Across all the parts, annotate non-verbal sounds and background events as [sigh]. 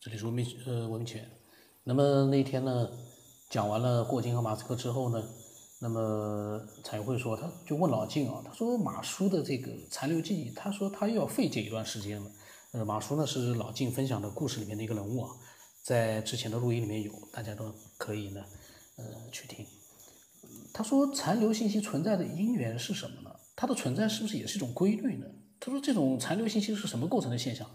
这里是文明呃文明圈。那么那天呢，讲完了霍金和马斯克之后呢，那么彩绘说，他就问老晋啊，他说马叔的这个残留记忆，他说他又要费解一段时间了。呃，马叔呢是老晋分享的故事里面的一个人物啊，在之前的录音里面有，大家都可以呢，呃去听。他说残留信息存在的因缘是什么呢？它的存在是不是也是一种规律呢？他说这种残留信息是什么构成的现象？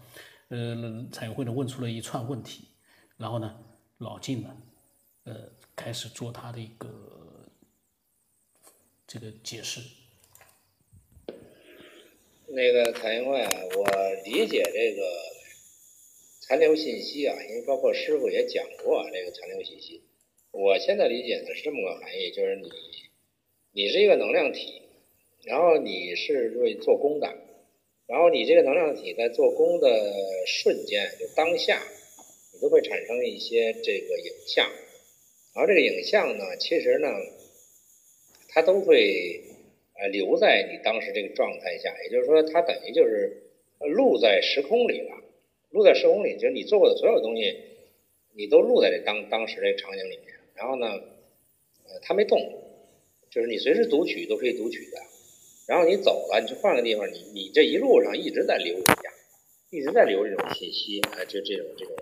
呃，彩会呢问出了一串问题，然后呢，老晋呢，呃，开始做他的一个这个解释。那个彩云会啊，我理解这个残留信息啊，因为包括师傅也讲过这个残留信息。我现在理解的是这么个含义，就是你，你是一个能量体，然后你是为做功的，然后你这个能量体在做功的瞬间，就当下，你都会产生一些这个影像，然后这个影像呢，其实呢，它都会呃留在你当时这个状态下，也就是说，它等于就是录在时空里了，录在时空里，就是你做过的所有东西，你都录在这当当时这场景里面。然后呢，呃，它没动，就是你随时读取都可以读取的。然后你走了，你去换个地方，你你这一路上一直在留影像，一直在留这种信息啊，就这种这种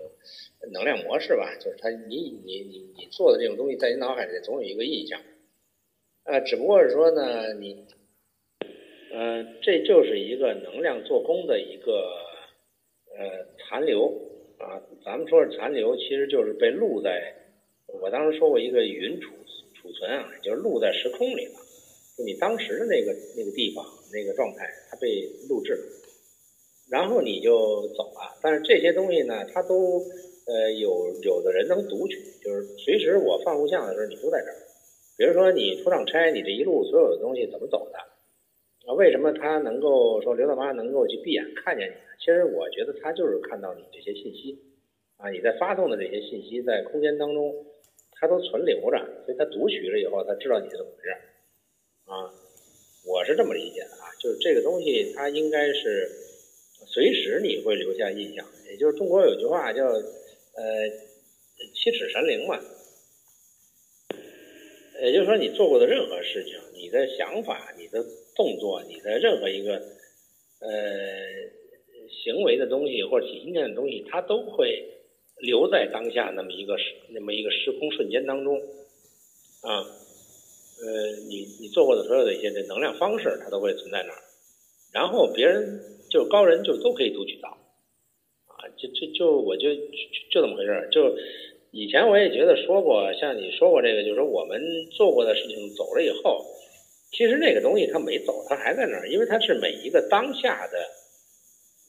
能量模式吧，就是它你你你你做的这种东西，在你脑海里总有一个印象。呃，只不过是说呢，你，呃，这就是一个能量做功的一个呃残留啊，咱们说是残留，其实就是被录在。我当时说过一个云储储存啊，就是录在时空里了，就你当时的那个那个地方那个状态，它被录制了，然后你就走了。但是这些东西呢，它都呃有有的人能读取，就是随时我放录像的时候，你都在这儿。比如说你出趟差，你这一路所有的东西怎么走的？啊，为什么他能够说刘大妈能够去闭眼看见你？其实我觉得他就是看到你这些信息啊，你在发送的这些信息在空间当中。它都存留着，所以他读取了以后，他知道你是怎么回事啊。我是这么理解的啊，就是这个东西它应该是随时你会留下印象。也就是中国有句话叫呃七尺神灵嘛，也就是说你做过的任何事情，你的想法、你的动作、你的任何一个呃行为的东西或者体现的东西，它都会。留在当下那么一个时那么一个时空瞬间当中，啊，呃，你你做过的所有的一些这能量方式，它都会存在那儿，然后别人就高人就都可以读取到，啊，就就就我就就这么回事儿。就以前我也觉得说过，像你说过这个，就是说我们做过的事情走了以后，其实那个东西它没走，它还在那儿，因为它是每一个当下的。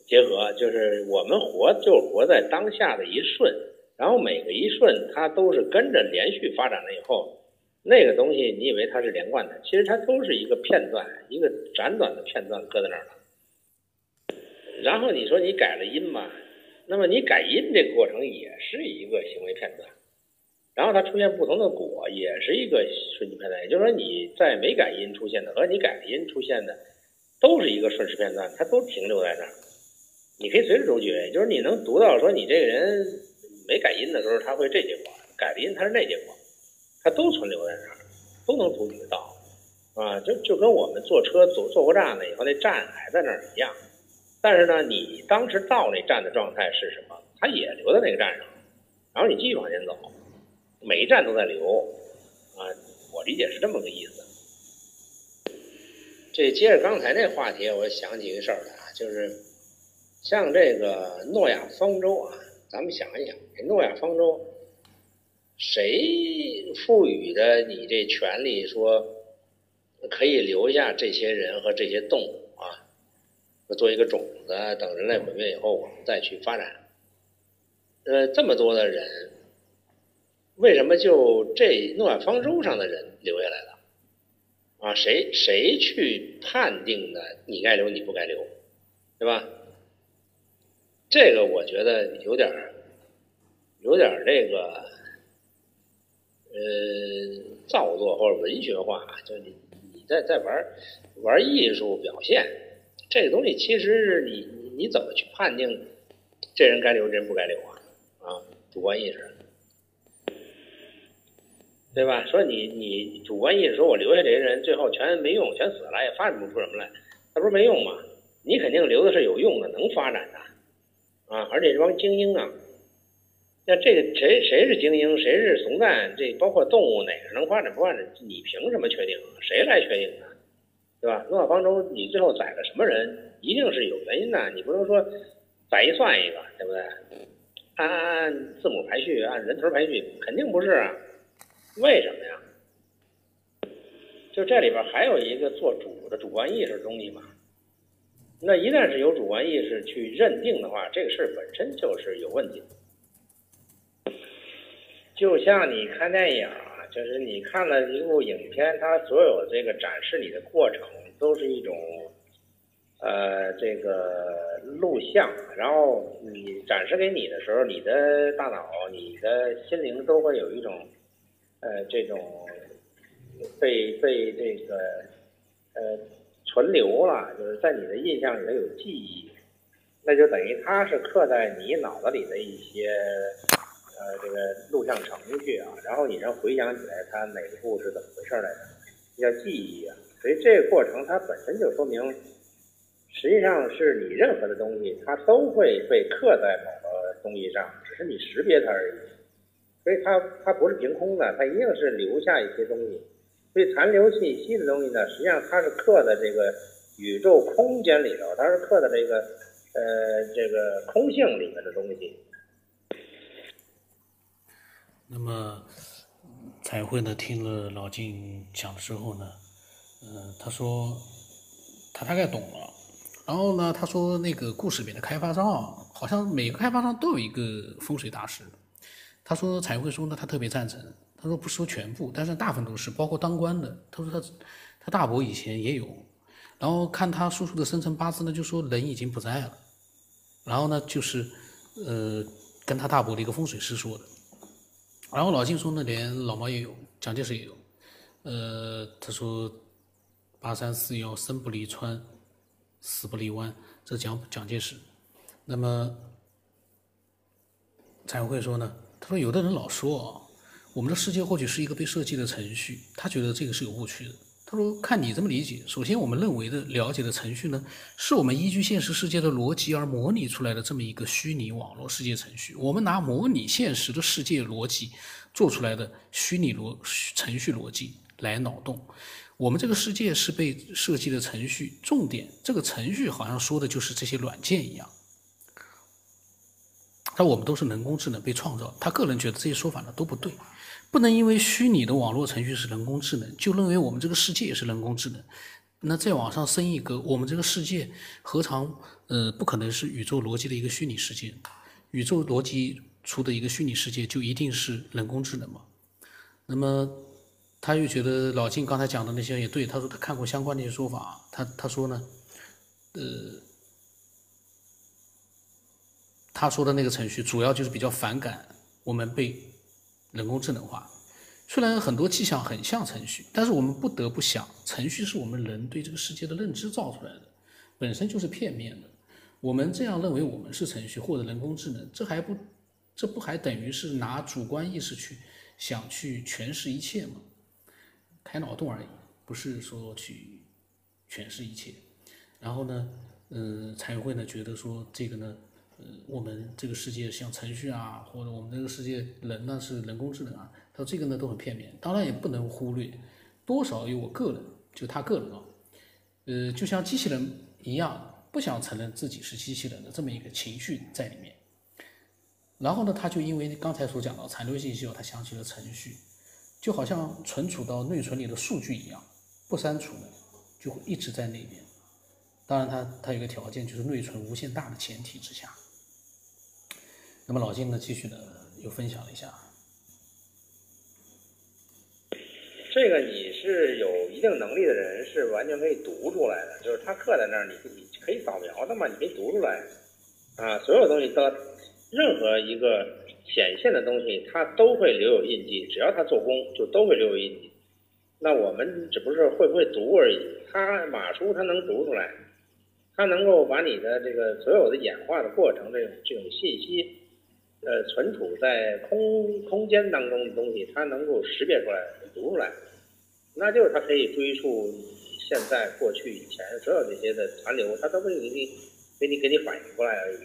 结合就是我们活就活在当下的一瞬，然后每个一瞬它都是跟着连续发展了以后，那个东西你以为它是连贯的，其实它都是一个片段，一个辗转的片段搁在那儿了。然后你说你改了音嘛，那么你改音这个过程也是一个行为片段，然后它出现不同的果也是一个瞬间片段，也就是说你在没改音出现的和你改了音出现的都是一个瞬时片段，它都停留在那儿。你可以随时读取，就是你能读到说你这个人没改音的时候，他会这结果；改了音，他是那结果，它都存留在那儿，都能读取得到，啊，就就跟我们坐车坐坐过站了以后，那站还在那儿一样。但是呢，你当时到那站的状态是什么？它也留在那个站上，然后你继续往前走，每一站都在留，啊，我理解是这么个意思。这接着刚才那话题，我想起一个事儿来啊，就是。像这个诺亚方舟啊，咱们想一想，诺亚方舟，谁赋予的你这权利，说可以留下这些人和这些动物啊，做一个种子，等人类毁灭以后，我们再去发展。呃，这么多的人，为什么就这诺亚方舟上的人留下来了？啊，谁谁去判定的？你该留，你不该留，对吧？这个我觉得有点儿，有点儿这个，呃，造作或者文学化，就你你在在玩玩艺术表现，这个东西其实是你你怎么去判定这人该留，人不该留啊？啊，主观意识，对吧？说你你主观意识说我留下这些人最后全没用，全死了，也发展不出什么来，那不是没用吗？你肯定留的是有用的，能发展的啊！而且这帮精英啊，那这个谁谁是精英，谁是怂蛋，这包括动物哪个能发展不发展，你凭什么确定？谁来确定啊？对吧？诺亚方舟你最后宰了什么人，一定是有原因的，你不能说宰一算一个，对不对？按按按字母排序，按人头排序，肯定不是啊。为什么呀？就这里边还有一个做主的主观意识东西嘛。那一旦是有主观意识去认定的话，这个事本身就是有问题。就像你看电影啊，就是你看了一部影片，它所有这个展示你的过程都是一种，呃，这个录像，然后你展示给你的时候，你的大脑、你的心灵都会有一种，呃，这种被被这个，呃。存留了，就是在你的印象里头有记忆，那就等于它是刻在你脑子里的一些呃这个录像程序啊，然后你能回想起来它哪一步是怎么回事来的，叫记忆啊。所以这个过程它本身就说明，实际上是你任何的东西它都会被刻在某个东西上，只是你识别它而已。所以它它不是凭空的，它一定是留下一些东西。所以残留信息的东西呢，实际上它是刻在这个宇宙空间里头，它是刻在这个呃这个空性里面的东西。那么彩绘呢，听了老金讲之后呢，嗯，他说他大概懂了。然后呢，他说那个故事里的开发商啊，好像每个开发商都有一个风水大师。他说彩绘说呢，他特别赞成。他说不说全部，但是大部分都是，包括当官的。他说他他大伯以前也有，然后看他叔叔的生辰八字呢，就说人已经不在了。然后呢，就是呃跟他大伯的一个风水师说的。然后老金说那，连老毛也有，蒋介石也有。呃，他说八三四幺生不离川，死不离湾，这蒋蒋介石。那么才会说呢，他说有的人老说啊。我们的世界或许是一个被设计的程序，他觉得这个是有误区的。他说：“看你这么理解，首先我们认为的了解的程序呢，是我们依据现实世界的逻辑而模拟出来的这么一个虚拟网络世界程序。我们拿模拟现实的世界逻辑做出来的虚拟逻程序逻辑来脑洞。我们这个世界是被设计的程序，重点这个程序好像说的就是这些软件一样。但我们都是人工智能被创造。他个人觉得这些说法呢都不对。”不能因为虚拟的网络程序是人工智能，就认为我们这个世界也是人工智能。那再往上升一格，我们这个世界何尝呃不可能是宇宙逻辑的一个虚拟世界？宇宙逻辑出的一个虚拟世界就一定是人工智能吗？那么他又觉得老金刚才讲的那些也对，他说他看过相关的一些说法，他他说呢，呃，他说的那个程序主要就是比较反感我们被。人工智能化，虽然很多迹象很像程序，但是我们不得不想，程序是我们人对这个世界的认知造出来的，本身就是片面的。我们这样认为我们是程序或者人工智能，这还不，这不还等于是拿主观意识去想去诠释一切吗？开脑洞而已，不是说去诠释一切。然后呢，嗯，才会呢觉得说这个呢。呃，我们这个世界像程序啊，或者我们这个世界人呢是人工智能啊，他这个呢都很片面，当然也不能忽略，多少有我个人，就他个人啊，呃，就像机器人一样，不想承认自己是机器人的这么一个情绪在里面。然后呢，他就因为刚才所讲到残留信息哦，他想起了程序，就好像存储到内存里的数据一样，不删除的就会一直在那边。当然，它它有个条件，就是内存无限大的前提之下。那么老金呢，继续呢又分享了一下。这个你是有一定能力的人，是完全可以读出来的，就是它刻在那儿，你你可以扫描的嘛，你可以读出来。啊，所有东西都，任何一个显现的东西，它都会留有印记，只要它做工，就都会留有印记。那我们只不是会不会读而已。它马叔他能读出来，他能够把你的这个所有的演化的过程，这种这种信息。呃，存储在空空间当中的东西，它能够识别出来、读出来，那就是它可以追溯现在、过去、以前所有这些的残留，它都会给你、给你、给你反映过来而已。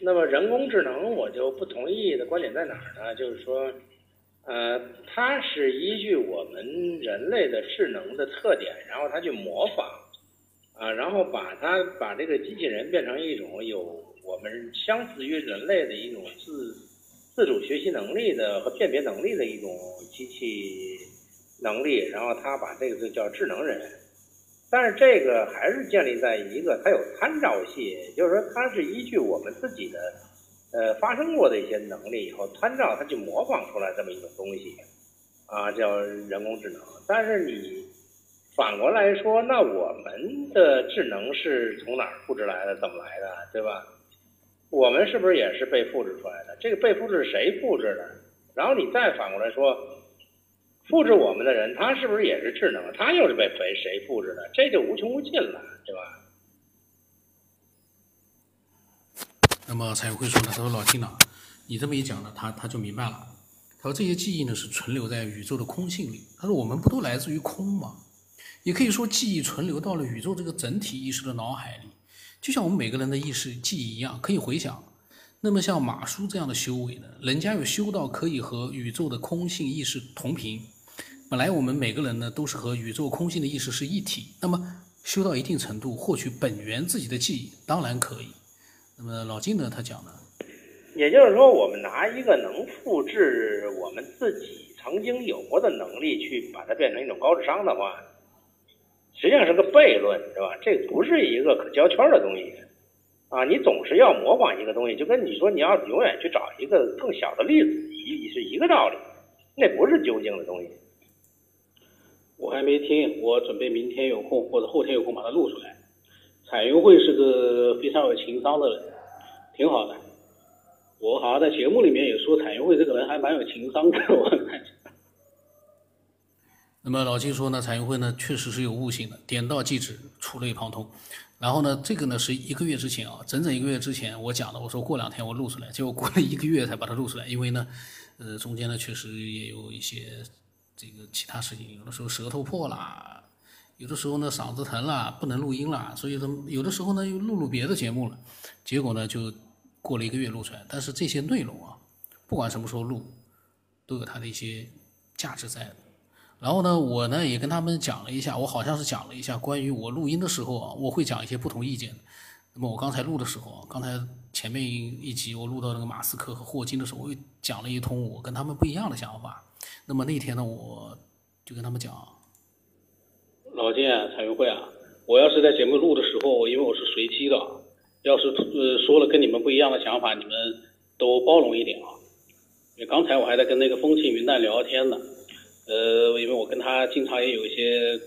那么人工智能，我就不同意的观点在哪儿呢？就是说，呃，它是依据我们人类的智能的特点，然后它去模仿，啊，然后把它把这个机器人变成一种有。我们相似于人类的一种自自主学习能力的和辨别能力的一种机器能力，然后它把这个就叫智能人，但是这个还是建立在一个它有参照系，就是说它是依据我们自己的呃发生过的一些能力以后参照它去模仿出来这么一种东西啊，叫人工智能。但是你反过来说，那我们的智能是从哪儿复制来的？怎么来的？对吧？我们是不是也是被复制出来的？这个被复制是谁复制的？然后你再反过来说，复制我们的人，他是不是也是智能？他又是被谁谁复制的？这就无穷无尽了，对吧？那么蔡永辉说呢？他说老金呐，你这么一讲呢，他他就明白了。他说这些记忆呢是存留在宇宙的空性里。他说我们不都来自于空吗？也可以说记忆存留到了宇宙这个整体意识的脑海里。就像我们每个人的意识记忆一样，可以回想。那么像马叔这样的修为呢，人家有修到可以和宇宙的空性意识同频。本来我们每个人呢都是和宇宙空性的意识是一体。那么修到一定程度，获取本源自己的记忆，当然可以。那么老金呢，他讲呢，也就是说，我们拿一个能复制我们自己曾经有过的能力，去把它变成一种高智商的话。实际上是个悖论，是吧？这不是一个可交圈的东西，啊，你总是要模仿一个东西，就跟你说你要永远去找一个更小的例子一是一个道理，那不是究竟的东西。我还没听，我准备明天有空或者后天有空把它录出来。彩云会是个非常有情商的人，挺好的。我好像在节目里面也说彩云会这个人还蛮有情商的，[laughs] 我看。那么老金说呢，彩云会呢确实是有悟性的，点到即止，触类旁通。然后呢，这个呢是一个月之前啊，整整一个月之前我讲的，我说过两天我录出来，结果过了一个月才把它录出来，因为呢，呃，中间呢确实也有一些这个其他事情，有的时候舌头破了，有的时候呢嗓子疼了，不能录音了，所以说有的时候呢又录录别的节目了，结果呢就过了一个月录出来。但是这些内容啊，不管什么时候录，都有它的一些价值在的。然后呢，我呢也跟他们讲了一下，我好像是讲了一下关于我录音的时候啊，我会讲一些不同意见。那么我刚才录的时候，刚才前面一集我录到那个马斯克和霍金的时候，我又讲了一通我跟他们不一样的想法。那么那天呢，我就跟他们讲，老金啊，彩云会啊，我要是在节目录的时候，因为我是随机的，要是呃说了跟你们不一样的想法，你们都包容一点啊。因为刚才我还在跟那个风轻云淡聊天呢。呃，因为我跟他经常也有一些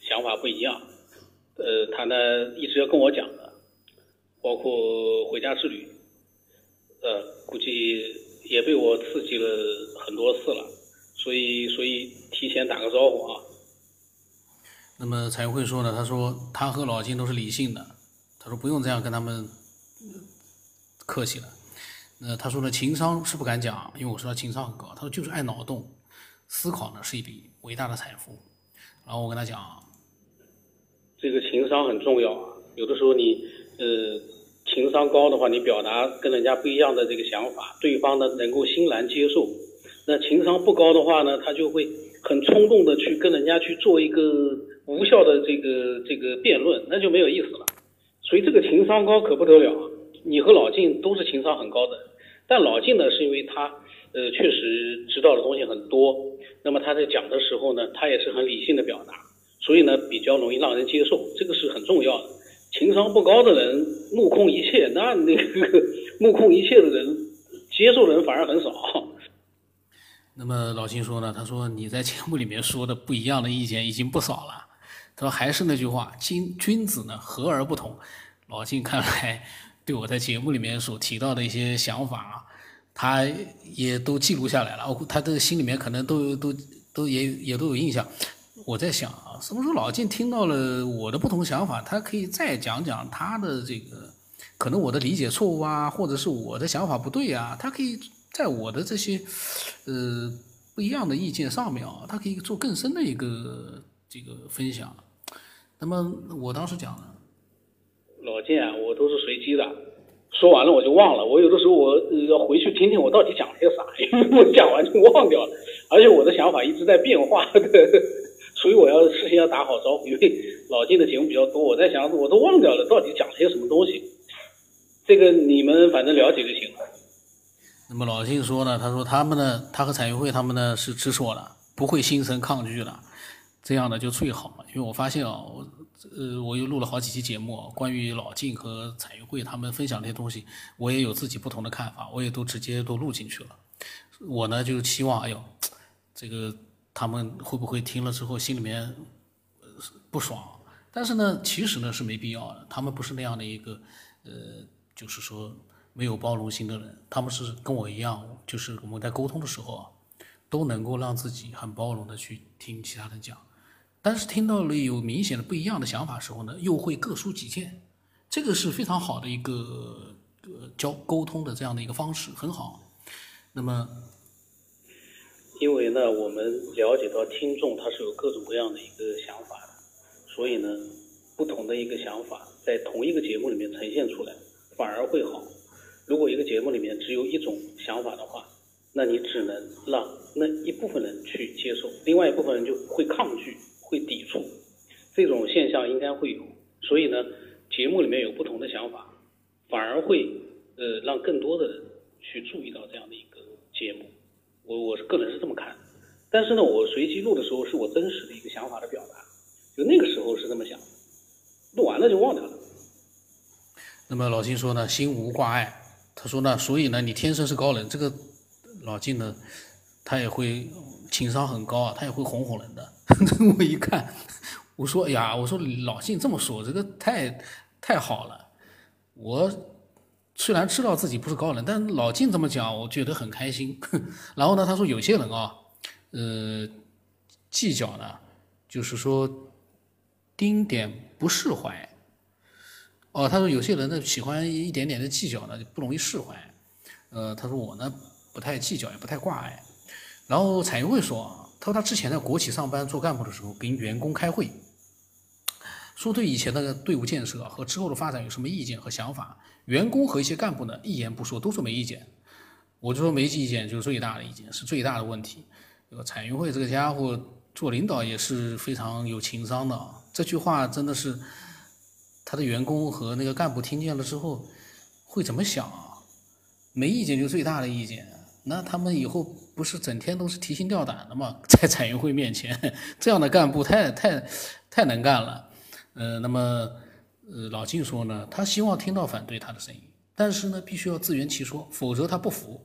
想法不一样，呃，他呢一直要跟我讲的，包括回家之旅，呃，估计也被我刺激了很多次了，所以所以提前打个招呼啊。那么彩会说呢，他说他和老金都是理性的，他说不用这样跟他们客气了。那他说呢，情商是不敢讲，因为我说他情商很高，他说就是爱脑洞。思考呢是一笔伟大的财富，然后我跟他讲，这个情商很重要啊。有的时候你呃情商高的话，你表达跟人家不一样的这个想法，对方呢能够欣然接受。那情商不高的话呢，他就会很冲动的去跟人家去做一个无效的这个这个辩论，那就没有意思了。所以这个情商高可不得了。你和老晋都是情商很高的，但老晋呢是因为他。呃，确实知道的东西很多。那么他在讲的时候呢，他也是很理性的表达，所以呢，比较容易让人接受，这个是很重要的。情商不高的人目空一切，那那个目空一切的人，接受的人反而很少。那么老金说呢，他说你在节目里面说的不一样的意见已经不少了。他说还是那句话，君君子呢和而不同。老金看来对我在节目里面所提到的一些想法啊。他也都记录下来了，他的心里面可能都都都也也都有印象。我在想啊，什么时候老晋听到了我的不同想法，他可以再讲讲他的这个可能我的理解错误啊，或者是我的想法不对啊，他可以在我的这些呃不一样的意见上面啊，他可以做更深的一个这个分享。那么我当时讲了，老金啊，我都是随机的，说完了我就忘了。我有的时候我要回去听听我到底讲了些啥，因 [laughs] 为我讲完就忘掉了，而且我的想法一直在变化的。[laughs] 所以我要事先要打好招呼，因为老金的节目比较多，我在想我都忘掉了到底讲了些什么东西。这个你们反正了解就行了。那么老金说呢，他说他们呢，他和彩云会他们呢是支持我的，不会心生抗拒了，这样的就最好。因为我发现啊，我呃我又录了好几期节目，关于老金和彩云会他们分享这些东西，我也有自己不同的看法，我也都直接都录进去了。我呢就期望，哎呦，这个。他们会不会听了之后心里面不爽？但是呢，其实呢是没必要的。他们不是那样的一个，呃，就是说没有包容心的人。他们是跟我一样，就是我们在沟通的时候啊，都能够让自己很包容的去听其他人讲。但是听到了有明显的不一样的想法时候呢，又会各抒己见。这个是非常好的一个呃交沟通的这样的一个方式，很好。那么。因为呢，我们了解到听众他是有各种各样的一个想法的，所以呢，不同的一个想法在同一个节目里面呈现出来，反而会好。如果一个节目里面只有一种想法的话，那你只能让那一部分人去接受，另外一部分人就会抗拒、会抵触，这种现象应该会有。所以呢，节目里面有不同的想法，反而会呃让更多的人去注意到这样的一个节目。我我是个人是这么看，但是呢，我随机录的时候是我真实的一个想法的表达，就那个时候是这么想，录完了就忘掉了。那么老金说呢，心无挂碍。他说呢，所以呢，你天生是高冷。这个老金呢，他也会情商很高啊，他也会哄哄人的。[laughs] 我一看，我说哎呀，我说老金这么说，这个太太好了。我。虽然知道自己不是高人，但老金这么讲，我觉得很开心。[laughs] 然后呢，他说有些人啊，呃，计较呢，就是说丁点不释怀。哦，他说有些人呢喜欢一点点的计较呢，就不容易释怀。呃，他说我呢不太计较，也不太挂碍。然后彩云会说，他说他之前在国企上班做干部的时候，跟员工开会。说对以前的队伍建设和之后的发展有什么意见和想法？员工和一些干部呢一言不说，都说没意见。我就说没意见就是最大的意见，是最大的问题。这个彩云会这个家伙做领导也是非常有情商的。这句话真的是他的员工和那个干部听见了之后会怎么想啊？没意见就最大的意见，那他们以后不是整天都是提心吊胆的吗？[laughs] 在彩云会面前，这样的干部太太太能干了。呃，那么，呃，老晋说呢，他希望听到反对他的声音，但是呢，必须要自圆其说，否则他不服。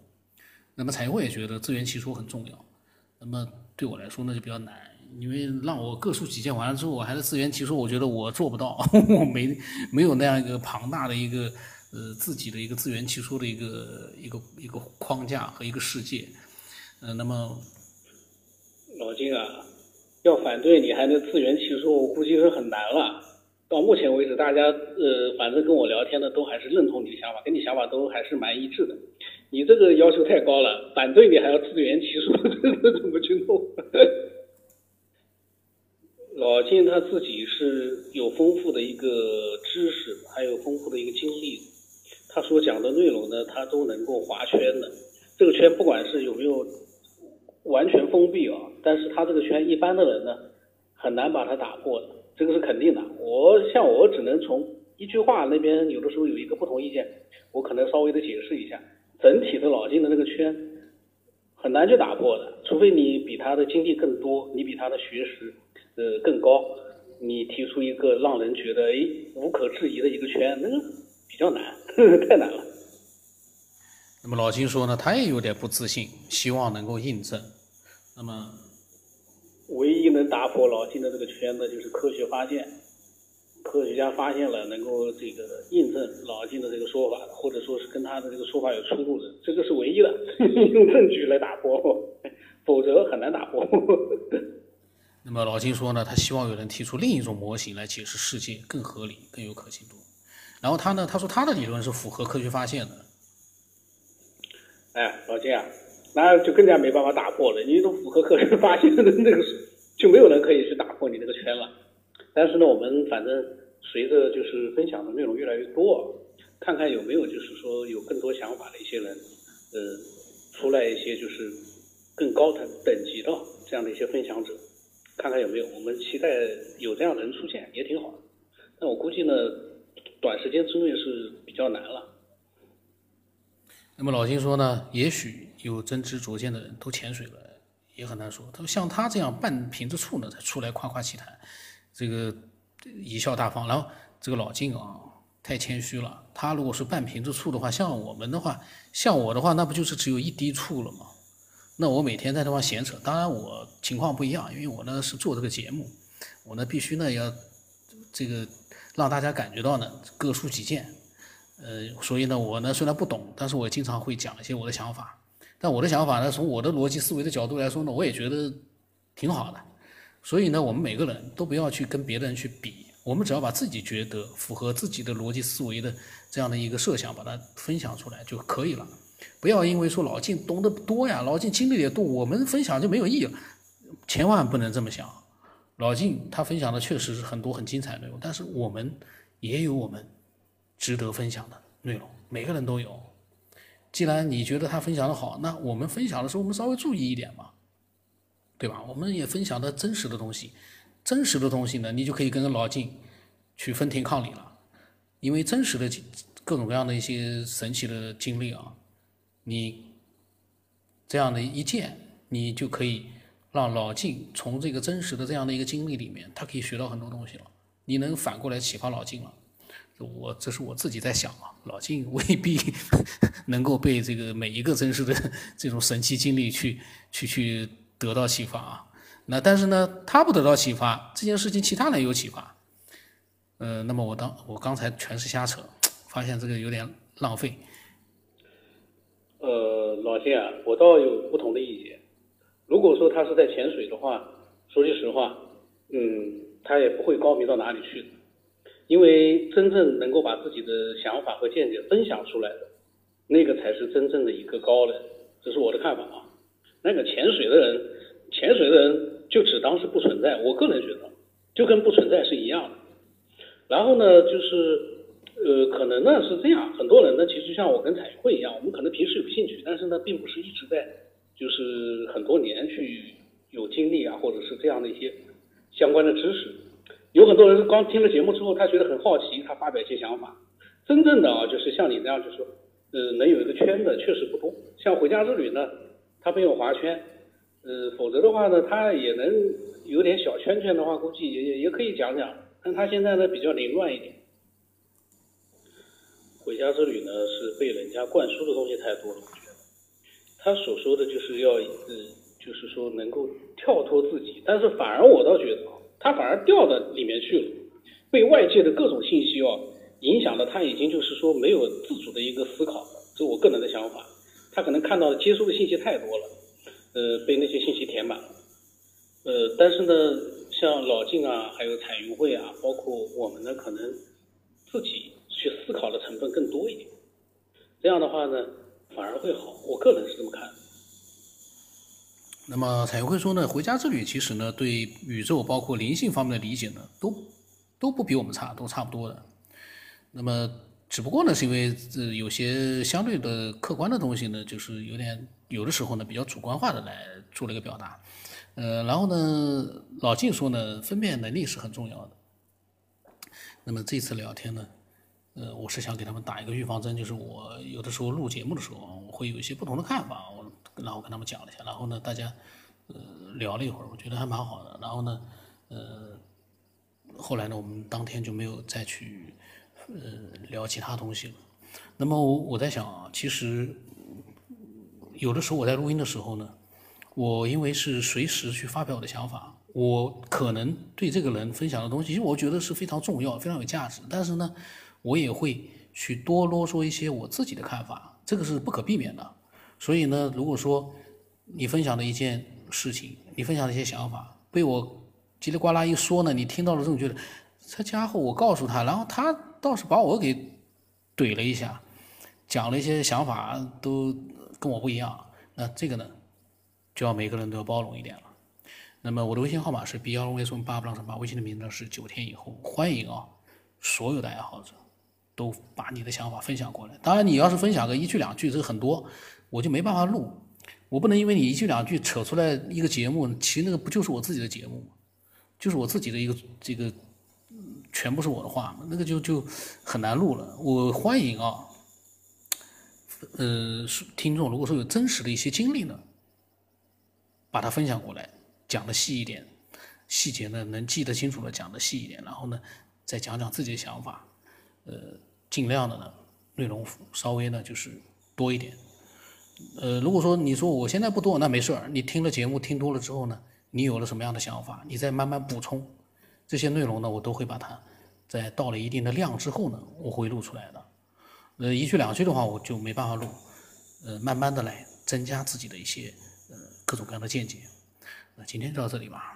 那么彩云会也觉得自圆其说很重要。那么对我来说那，就比较难，因为让我各抒己见完了之后，我还是自圆其说，我觉得我做不到，[laughs] 我没没有那样一个庞大的一个呃自己的一个自圆其说的一个一个一个框架和一个世界。呃，那么老金啊。要反对你还能自圆其说，我估计是很难了。到目前为止，大家呃，反正跟我聊天的都还是认同你的想法，跟你想法都还是蛮一致的。你这个要求太高了，反对你还要自圆其说，[laughs] 这怎么去弄？[laughs] 老金他自己是有丰富的一个知识，还有丰富的一个经历，他所讲的内容呢，他都能够划圈的。这个圈不管是有没有。完全封闭啊！但是他这个圈一般的人呢，很难把它打破的，这个是肯定的。我像我只能从一句话那边有的时候有一个不同意见，我可能稍微的解释一下。整体的老金的那个圈很难去打破的，除非你比他的经历更多，你比他的学识呃更高，你提出一个让人觉得哎无可置疑的一个圈，那个比较难，[laughs] 太难了。那么老金说呢，他也有点不自信，希望能够印证。那么，唯一能打破老金的这个圈子，就是科学发现，科学家发现了能够这个印证老金的这个说法的，或者说是跟他的这个说法有出入的，这个是唯一的，[laughs] 用证据来打破，[laughs] 否则很难打破。那么老金说呢，他希望有人提出另一种模型来解释世界，更合理、更有可信度。然后他呢，他说他的理论是符合科学发现的。哎，老金啊，那就更加没办法打破了。你都符合科学发现的那个，就没有人可以去打破你那个圈了。但是呢，我们反正随着就是分享的内容越来越多，看看有没有就是说有更多想法的一些人，呃，出来一些就是更高等等级的这样的一些分享者，看看有没有。我们期待有这样的人出现也挺好的。但我估计呢，短时间之内是比较难了。那么老金说呢，也许有真知灼见的人都潜水了，也很难说。他说像他这样半瓶子醋呢，才出来夸夸其谈，这个贻笑大方。然后这个老金啊，太谦虚了。他如果是半瓶子醋的话，像我们的话，像我的话，那不就是只有一滴醋了吗？那我每天在这方闲扯。当然我情况不一样，因为我呢是做这个节目，我呢必须呢要这个让大家感觉到呢各抒己见。呃，所以呢，我呢虽然不懂，但是我经常会讲一些我的想法。但我的想法呢，从我的逻辑思维的角度来说呢，我也觉得挺好的。所以呢，我们每个人都不要去跟别人去比，我们只要把自己觉得符合自己的逻辑思维的这样的一个设想，把它分享出来就可以了。不要因为说老晋懂得多呀，老晋经历也多，我们分享就没有意义了。千万不能这么想。老晋他分享的确实是很多很精彩内容，但是我们也有我们。值得分享的内容，每个人都有。既然你觉得他分享的好，那我们分享的时候，我们稍微注意一点嘛，对吧？我们也分享的真实的东西，真实的东西呢，你就可以跟着老晋去分庭抗礼了。因为真实的各种各样的一些神奇的经历啊，你这样的一见，你就可以让老晋从这个真实的这样的一个经历里面，他可以学到很多东西了。你能反过来启发老晋了。我这是我自己在想啊，老晋未必 [laughs] 能够被这个每一个真实的这种神奇经历去去去得到启发啊。那但是呢，他不得到启发，这件事情其他人有启发。呃，那么我当我刚才全是瞎扯，发现这个有点浪费。呃，老金啊，我倒有不同的意见。如果说他是在潜水的话，说句实话，嗯，他也不会高明到哪里去。因为真正能够把自己的想法和见解分享出来的，那个才是真正的一个高人，这是我的看法啊。那个潜水的人，潜水的人就只当是不存在，我个人觉得就跟不存在是一样的。然后呢，就是呃，可能呢是这样，很多人呢其实像我跟彩云会一样，我们可能平时有兴趣，但是呢并不是一直在就是很多年去有经历啊，或者是这样的一些相关的知识。有很多人刚听了节目之后，他觉得很好奇，他发表一些想法。真正的啊，就是像你这样，就是说，呃，能有一个圈的确实不多。像回家之旅呢，他没有划圈，呃，否则的话呢，他也能有点小圈圈的话，估计也也也可以讲讲。但他现在呢，比较凌乱一点。回家之旅呢，是被人家灌输的东西太多了，他所说的就是要，呃，就是说能够跳脱自己，但是反而我倒觉得。他反而掉到里面去了，被外界的各种信息哦影响的，他已经就是说没有自主的一个思考了，这是我个人的想法。他可能看到的接收的信息太多了，呃，被那些信息填满了。呃，但是呢，像老静啊，还有彩云会啊，包括我们呢，可能自己去思考的成分更多一点。这样的话呢，反而会好。我个人是这么看。那么彩云会说呢，回家之旅其实呢，对宇宙包括灵性方面的理解呢，都都不比我们差，都差不多的。那么只不过呢，是因为这有些相对的客观的东西呢，就是有点有的时候呢，比较主观化的来做了一个表达。呃，然后呢，老静说呢，分辨能力是很重要的。那么这次聊天呢，呃，我是想给他们打一个预防针，就是我有的时候录节目的时候，我会有一些不同的看法。我然后跟他们讲了一下，然后呢，大家呃聊了一会儿，我觉得还蛮好的。然后呢，呃，后来呢，我们当天就没有再去呃聊其他东西了。那么我我在想啊，其实有的时候我在录音的时候呢，我因为是随时去发表我的想法，我可能对这个人分享的东西，其实我觉得是非常重要、非常有价值。但是呢，我也会去多啰嗦一些我自己的看法，这个是不可避免的。所以呢，如果说你分享的一件事情，你分享的一些想法被我叽里呱啦一说呢，你听到了之后觉得这家伙，我告诉他，然后他倒是把我给怼了一下，讲了一些想法都跟我不一样。那这个呢，就要每个人都要包容一点了。那么我的微信号码是 b 幺零 s 八不让八，微信的名字是九天以后，欢迎啊，所有的爱好者都把你的想法分享过来。当然，你要是分享个一句两句，这个很多，我就没办法录。我不能因为你一句两句扯出来一个节目，其实那个不就是我自己的节目吗？就是我自己的一个这个，全部是我的话，那个就就很难录了。我欢迎啊，呃，听众如果说有真实的一些经历呢，把它分享过来。讲的细一点，细节呢能记得清楚的讲的细一点，然后呢再讲讲自己的想法，呃，尽量的呢内容稍微呢就是多一点，呃，如果说你说我现在不多，那没事儿，你听了节目听多了之后呢，你有了什么样的想法，你再慢慢补充，这些内容呢我都会把它在到了一定的量之后呢，我会录出来的，呃，一句两句的话我就没办法录，呃，慢慢的来增加自己的一些呃各种各样的见解。那今天就到这里吧。